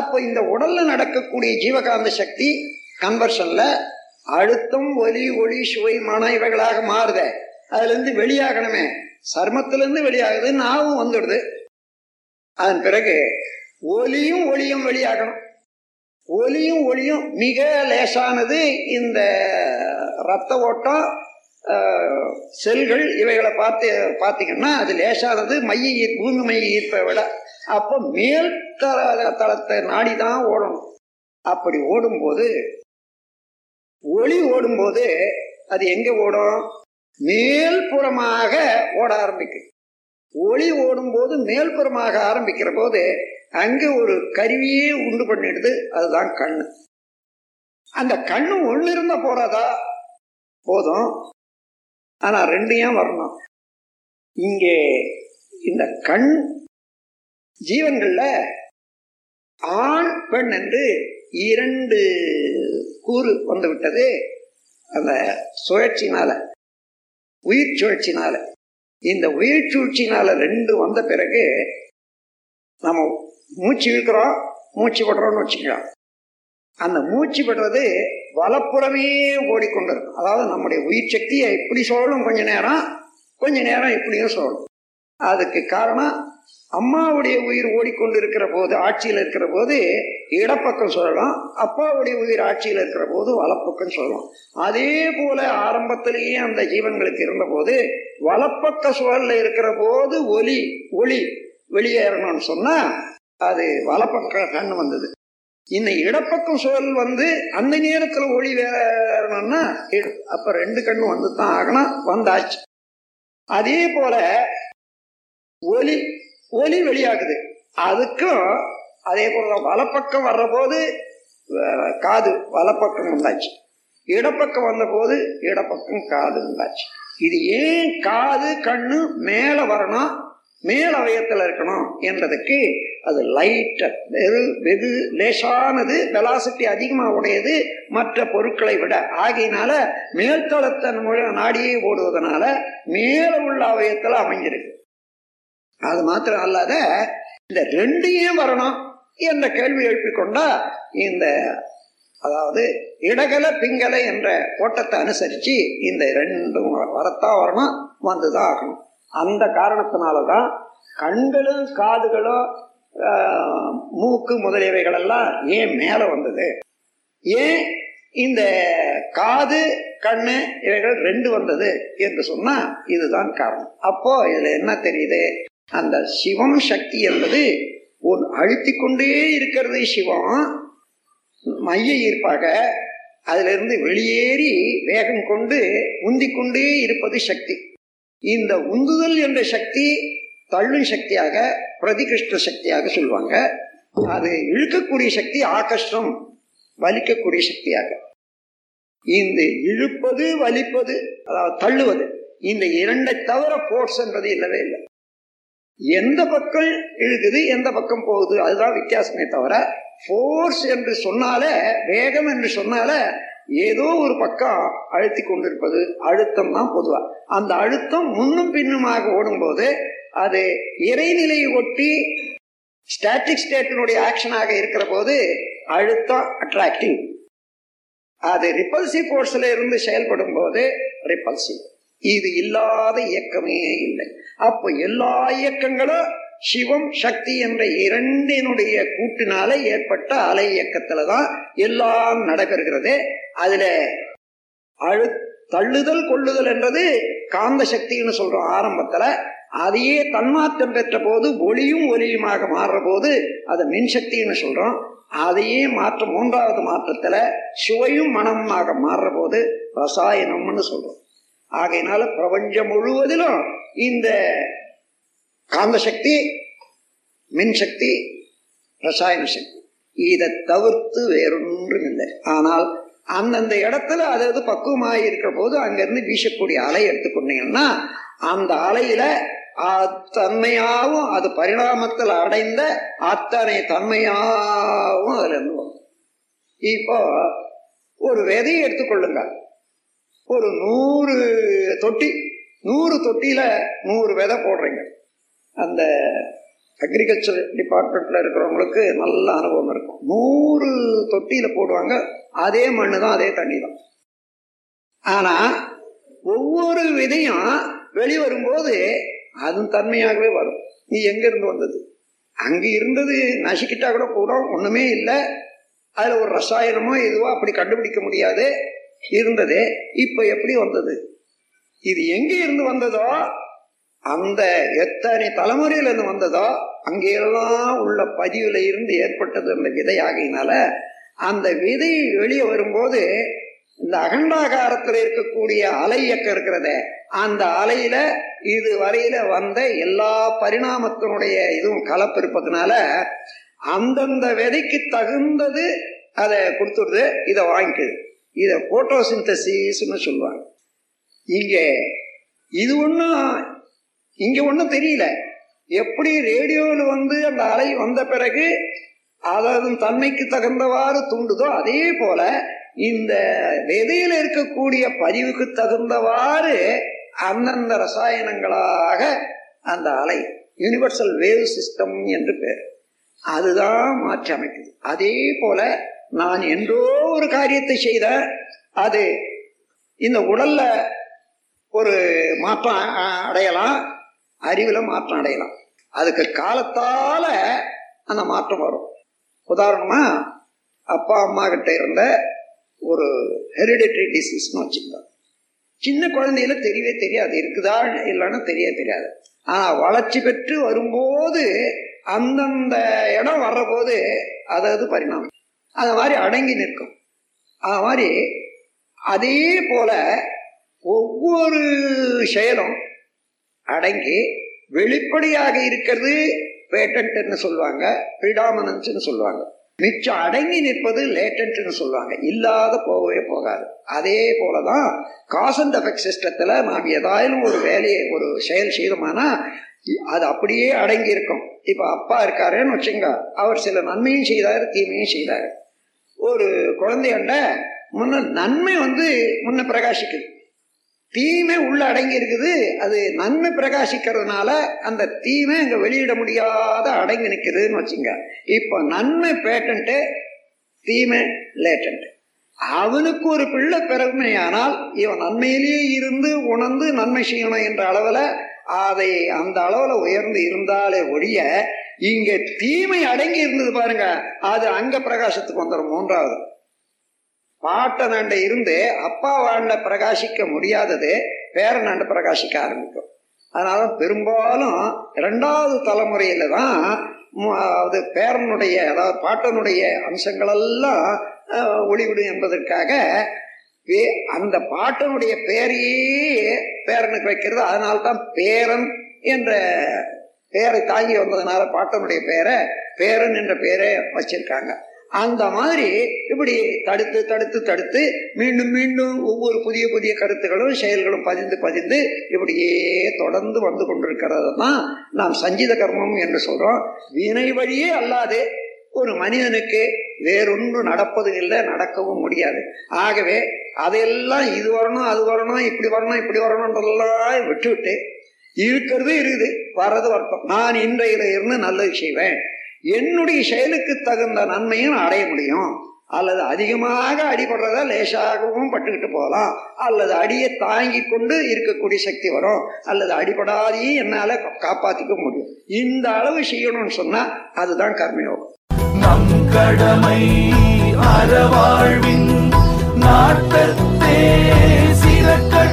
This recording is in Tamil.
அப்போ இந்த உடல்ல நடக்கக்கூடிய ஜீவகாந்த சக்தி கன்வர்ஷன்ல அழுத்தம் ஒலி ஒளி சுவை மன இவைகளாக மாறுத. அதுல இருந்து வெளியாகணுமே. சர்மத்திலிருந்து வெளியாகுது நாவும் வந்துடுது. அதன் பிறகு ஒலியும் ஒளியும் வெளியாகணும். ஒலியும் ஒளியும் மிக லேசானது இந்த ரத்த ஓட்டம் செல்கள் இவைகளை பார்த்து பார்த்தீங்கன்னா அது லேசானது மைய ஈர் பூமி மைய ஈர்ப்பை விட அப்போ மேல் தளத்தை நாடிதான் ஓடணும். அப்படி ஓடும்போது ஒளி ஓடும்போது அது எங்க ஓடும்? மேல்புறமாக ஓட ஆரம்பிக்கும். ஒளி ஓடும்போது மேல்புறமாக ஆரம்பிக்கிற போது அங்கே ஒரு கருவியே உண்டு பண்ணிடுது அதுதான் கண்ணு. அந்த கண்ணு ஒன்று இருந்தா போறாதா போதும். ஆனா ரெண்டு ஏன் வரணும்? இங்கே இந்த கண் ஜீவன்கள்ல ஆண் பெண் என்று இரண்டு கூறு வந்து விட்டது அந்த சுழற்சினால உயிர் சுழற்சினால இந்த உயிர் சுழற்சினால ரெண்டு வந்த பிறகு நம்ம மூச்சு இழுக்கிறோம் மூச்சு விடுறோம்னு வச்சுக்கலாம் அந்த மூச்சு விடுறது வலப்புறமே ஓடிக்கொண்டிருக்கும். அதாவது நம்முடைய உயிர் சக்தியை எப்படி சொல்லணும் கொஞ்ச நேரம் கொஞ்ச நேரம் இப்படியும் சொல்லணும் அதுக்கு காரணம் அம்மாவுடைய உயிர் ஓடிக்கொண்டு இருக்கிற போது ஆட்சியில் இருக்கிற போது இடப்பக்கம் சொல்லலாம். அப்பாவுடைய உயிர் ஆட்சியில் இருக்கிற போது வலப்பக்கம் சொல்லலாம். அதே போல ஆரம்பத்திலேயே அந்த ஜீவன்களுக்கு இருந்த போது வலப்பக்க சுழல்ல இருக்கிற போது ஒலி ஒளி வெளியேறணும்னு சொன்னா அது வலப்பக்க கண்ணு வந்தது. இந்த இடப்பக்கம் சுழல் வந்து அந்த நேரத்தில் ஒளி வேறணும்னா அப்ப ரெண்டு கண்ணு வந்து தான் ஆகணும் வந்தாச்சு. அதே போல ஒலி ஒலி வெளியாகுது. அதுக்கும் அதே போல வலப்பக்கம் வர்ற போது காது வலப்பக்கம் வந்தாச்சு. இடப்பக்கம் வந்த போது இடப்பக்கம் காது வந்தாச்சு. இது ஏன் காது கண்ணு மேல வரணும் மேல் அவயத்தில் இருக்கணும் என்றதுக்கு அது லைட்டர் வெகு வெகு லேசானது வெலாசிட்டி அதிகமாக உடையது மற்ற பொருட்களை விட. ஆகையினால மேல்தளத்தன் மூலம் நாடியே ஓடுவதனால மேல உள்ள அவயத்தில் அமைஞ்சிருக்கு. அது மாத்திரம் அல்லாத இந்த ரெண்டையும் வரணும் என்ற கேள்வி எழுப்பி கொண்டா இந்த அதாவது இடகல பிங்கல என்ற ஓட்டத்தை அனுசரித்து இந்த ரெண்டும் வரத்தான் வரணும் வந்துதான் ஆகணும். அந்த காரணத்தினாலதான் கண்களும் காதுகளும் மூக்கு முதலியவைகள் எல்லாம் ஏன் மேல வந்தது? ஏன் இந்த காது கண்ணு இவைகள் ரெண்டு வந்தது என்று சொன்னா இதுதான் காரணம். அப்போ இதுல என்ன தெரியுது? அந்த சிவம் சக்தி என்பது ஒரு அழுத்தி கொண்டே இருக்கிறது சிவம். மைய ஈர்ப்பாக அதிலிருந்து வெளியேறி வேகம் கொண்டு உந்திக்கொண்டே இருப்பது சக்தி. இந்த உந்துதல் என்ற சக்தி தள்ளும் சக்தியாக பிரதிகிருஷ்ட சக்தியாக சொல்லுவாங்க அது இழுக்கக்கூடிய சக்தி ஆகஷ்டம் வலிக்கக்கூடிய சக்தியாக. இந்த இழுப்பது வலிப்பது அதாவது தள்ளுவது இந்த இரண்டை தவிர போர்ஸ் என்றது இல்லவே இல்லை. எந்த பக்கம் இழுக்குது எந்த பக்கம் போகுது அதுதான் வித்தியாசமே தவிர ஃபோர்ஸ் என்று சொன்னாலே வேகம் என்று சொன்னாலே ஏதோ ஒரு பக்கம் அழுத்தி கொண்டிருப்பது அழுத்தம் தான் பொதுவாக அந்த அழுத்தம் முன்னும் பின்னுமாக ஓடும்போது அது இறைநிலையை ஒட்டி ஸ்டாட்டிக் ஸ்டேட்டினுடைய ஆக்ஷனாக இருக்கிற போது அழுத்தம் அட்ராக்டிவ் அது ரிப்பல்சிவ் ஃபோர்ஸில் இருந்து செயல்படும் போது ரிப்பல்சிவ் இது இல்லாத இயக்கமே இல்லை. அப்போ எல்லா இயக்கங்களும் சிவம் சக்தி என்ற இரண்டினுடைய கூட்டினால ஏற்பட்ட அலை இயக்கத்துல தான் எல்லாம் நடைபெறுகிறது. அதுல அழு தள்ளுதல் கொள்ளுதல் என்றது காந்த சக்தின்னு சொல்றோம் ஆரம்பத்துல. அதையே தன்மாற்றம் பெற்ற போது ஒளியும் ஒலியுமாக மாறுற போது அதை மின்சக்தின்னு சொல்றோம். அதையே மாற்ற மூன்றாவது மாற்றத்துல சுவையும் மனமாக மாறுற போது ரசாயனம்னு சொல்றோம். ஆகையினால பிரபஞ்சம் முழுவதிலும் இந்த காந்த சக்தி மின்சக்தி ரசாயன சக்தி. இதை தவிர்த்து வேறொன்றும் இல்லை. ஆனால் அந்தந்த இடத்துல அதாவது பக்குவமாக இருக்கிற போது அங்கிருந்து வீசக்கூடிய அலை எடுத்துக்கொண்டீங்கன்னா அந்த அலையில தன்மையாகவும் அது பரிணாமத்தில் அடைந்த அத்தனை தன்மையாகவும் அதுல இருந்து வரும். இப்போ ஒரு விதையை எடுத்துக்கொள்ளுங்க ஒரு நூறு தொட்டி நூறு தொட்டியில் நூறு விதை போடுறீங்க. அந்த அக்ரிகல்ச்சர் டிபார்ட்மெண்ட்டில் இருக்கிறவங்களுக்கு நல்ல அனுபவம் இருக்கும். நூறு தொட்டியில் போடுவாங்க அதே மண்ணு தான் அதே தண்ணி தான் ஆனால் ஒவ்வொரு விதையும் வெளிவரும்போது அது தன்மையாகவே வரும். நீ எங்கேருந்து வந்தது? அங்கே இருந்தது நசுக்கிட்டா கூட கூட ஒன்றுமே இல்லை. அதில் ஒரு ரசாயனமோ எதுவோ அப்படி கண்டுபிடிக்க முடியாது. இருந்தது இப்ப எப்படி வந்தது? இது எங்க இருந்து வந்ததோ அந்த எத்தனை தலைமுறையில இருந்து வந்ததோ அங்கெல்லாம் உள்ள பதிவுல இருந்து ஏற்பட்டது அந்த விதை ஆகையினால அந்த விதை வெளியே வரும்போது இந்த அகண்டாகாரத்தில் இருக்கக்கூடிய அலை இயக்கம் இருக்கிறத அந்த அலையில இது வரையில வந்த எல்லா பரிணாமத்தினுடைய இதுவும் கலப்பு இருப்பதுனால அந்தந்த விதைக்கு தகுந்தது அதை கொடுத்துடுது இதை வாங்கிக்குது. இதை போட்டோசிந்தசிஸ்னு சொல்லுவாங்க. இங்கே இது ஒன்றும் இங்கே ஒன்றும் தெரியல. எப்படி ரேடியோவில் வந்து அந்த அலை வந்த பிறகு அதன் தன்மைக்கு தகுந்தவாறு தூண்டுதோ அதே போல இந்த விதையில் இருக்கக்கூடிய பதிவுக்கு தகுந்தவாறு அந்தந்த ரசாயனங்களாக அந்த அலை யூனிவர்சல் வேவ் சிஸ்டம் என்று பேர். அதுதான் மாற்றி அமைக்குது. அதே போல நான் என்றோ ஒரு காரியத்தை செய்த அது இந்த உடல்ல ஒரு மாற்றம் அடையலாம் அறிவில் மாற்றம் அடையலாம். அதுக்கு காலத்தால அந்த மாற்றம் வரும். உதாரணமா அப்பா அம்மா கிட்ட இருந்த ஒரு ஹெரிடிட்டரி டிசீஸ்னு வச்சுருந்தோம் சின்ன குழந்தையில தெரியவே தெரியாது. இருக்குதா இல்லைன்னா தெரிய தெரியாது. ஆனால் வளர்ச்சி பெற்று வரும்போது அந்தந்த இடம் வர்றபோது அதாவது பரிணாமம். அது மாதிரி அடங்கி நிற்கும். அது மாதிரி அதே போல ஒவ்வொரு செயலும் அடங்கி வெளிப்படையாக இருக்கிறது பேட்டன்ட்னு சொல்லுவாங்க ப்ரிடாமனன்ஸ்னு சொல்லுவாங்க. மிச்சம் அடங்கி நிற்பது லேட்டன்ட்னு சொல்லுவாங்க. இல்லாத போகவே போகாது. அதே போலதான் காஸ் அண்ட் எஃபெக்ட் சிஸ்டத்தில் நாம் ஏதாயாலும் ஒரு வேலையை ஒரு செயல் செய்தோம்னா அது அப்படியே அடங்கி இருக்கும். இப்போ அப்பா இருக்காருன்னு வச்சுங்க அவர் சில நன்மையும் செய்தார் தீமையும் செய்தார். ஒரு குழந்தையண்ட முன்ன நன்மை வந்து முன்ன பிரகாசிக்குது. தீமை உள்ள அடங்கி இருக்குது. அது நன்மை பிரகாசிக்கிறதுனால அந்த தீமை இங்க வெளியிட முடியாத அடங்கி நிற்கிறதுன்னு வச்சுங்க. இப்போ நன்மை பேட்டன்ட்டு தீமை லேட்டன்ட். அவனுக்கு ஒரு பிள்ளை பிறமையானால் இவன் நன்மையிலேயே இருந்து உணர்ந்து நன்மை செய்யணும் என்ற அளவில் அதை அந்த அளவில் உயர்ந்து இருந்தாலே ஒழிய இங்க தீமை அடங்கி இருந்தது பாருங்க. அது அங்க பிரகாசத்துக்கு வந்துடும் மூன்றாவது பாட்டனாண்ட இருந்து அப்பா வாழ்ல பிரகாசிக்க முடியாதது பேரனாண்ட பிரகாசிக்க ஆரம்பிக்கும். அதனால பெரும்பாலும் இரண்டாவது தலைமுறையில தான் அது பேரனுடைய அதாவது பாட்டனுடைய அம்சங்கள் எல்லாம் ஒளிவிடும் என்பதற்காக அந்த பாட்டனுடைய பேரையே பேரனுக்கு வைக்கிறது. அதனால்தான் பேரன் என்ற பேரை தாங்கி வந்ததுனால பாட்டனுடைய பேரை பேரன் என்ற பேரை வச்சிருக்காங்க. அந்த மாதிரி இப்படி தடுத்து தடுத்து தடுத்து மீண்டும் மீண்டும் ஒவ்வொரு புதிய புதிய கருத்துகளும் செயல்களும் பதிந்து பதிந்து இப்படியே தொடர்ந்து வந்து கொண்டிருக்கிறது தான் நாம் சஞ்சித கர்மம் என்று சொல்றோம். வினை வழியே அல்லாது ஒரு மனிதனுக்கு வேறொன்று நடப்பது இல்லை நடக்கவும் முடியாது. ஆகவே அதையெல்லாம் இது வரணும் அது வரணும் இப்படி வரணும் இப்படி வரணும்ன்றதெல்லாம் விட்டுவிட்டு இருக்கிறது இருக்குது. வர்றது வர்த்தம். நான் இன்றையில இருந்து நல்லது செய்வேன். என்னுடைய செயலுக்கு தகுந்த நன்மையும் அடைய முடியும். அல்லது அதிகமாக அடிபடுறத லேசாகவும் பட்டுக்கிட்டு போகலாம். அல்லது அடியை தாங்கி கொண்டு இருக்கக்கூடிய சக்தி வரும். அல்லது அடிபடாதையும் என்னால காப்பாத்திக்க முடியும். இந்த அளவு செய்யணும்னு சொன்னா அதுதான் கர்மயோகம். நம் கடமை அறவாழ்வின் நாட்டத்தே சிறக்க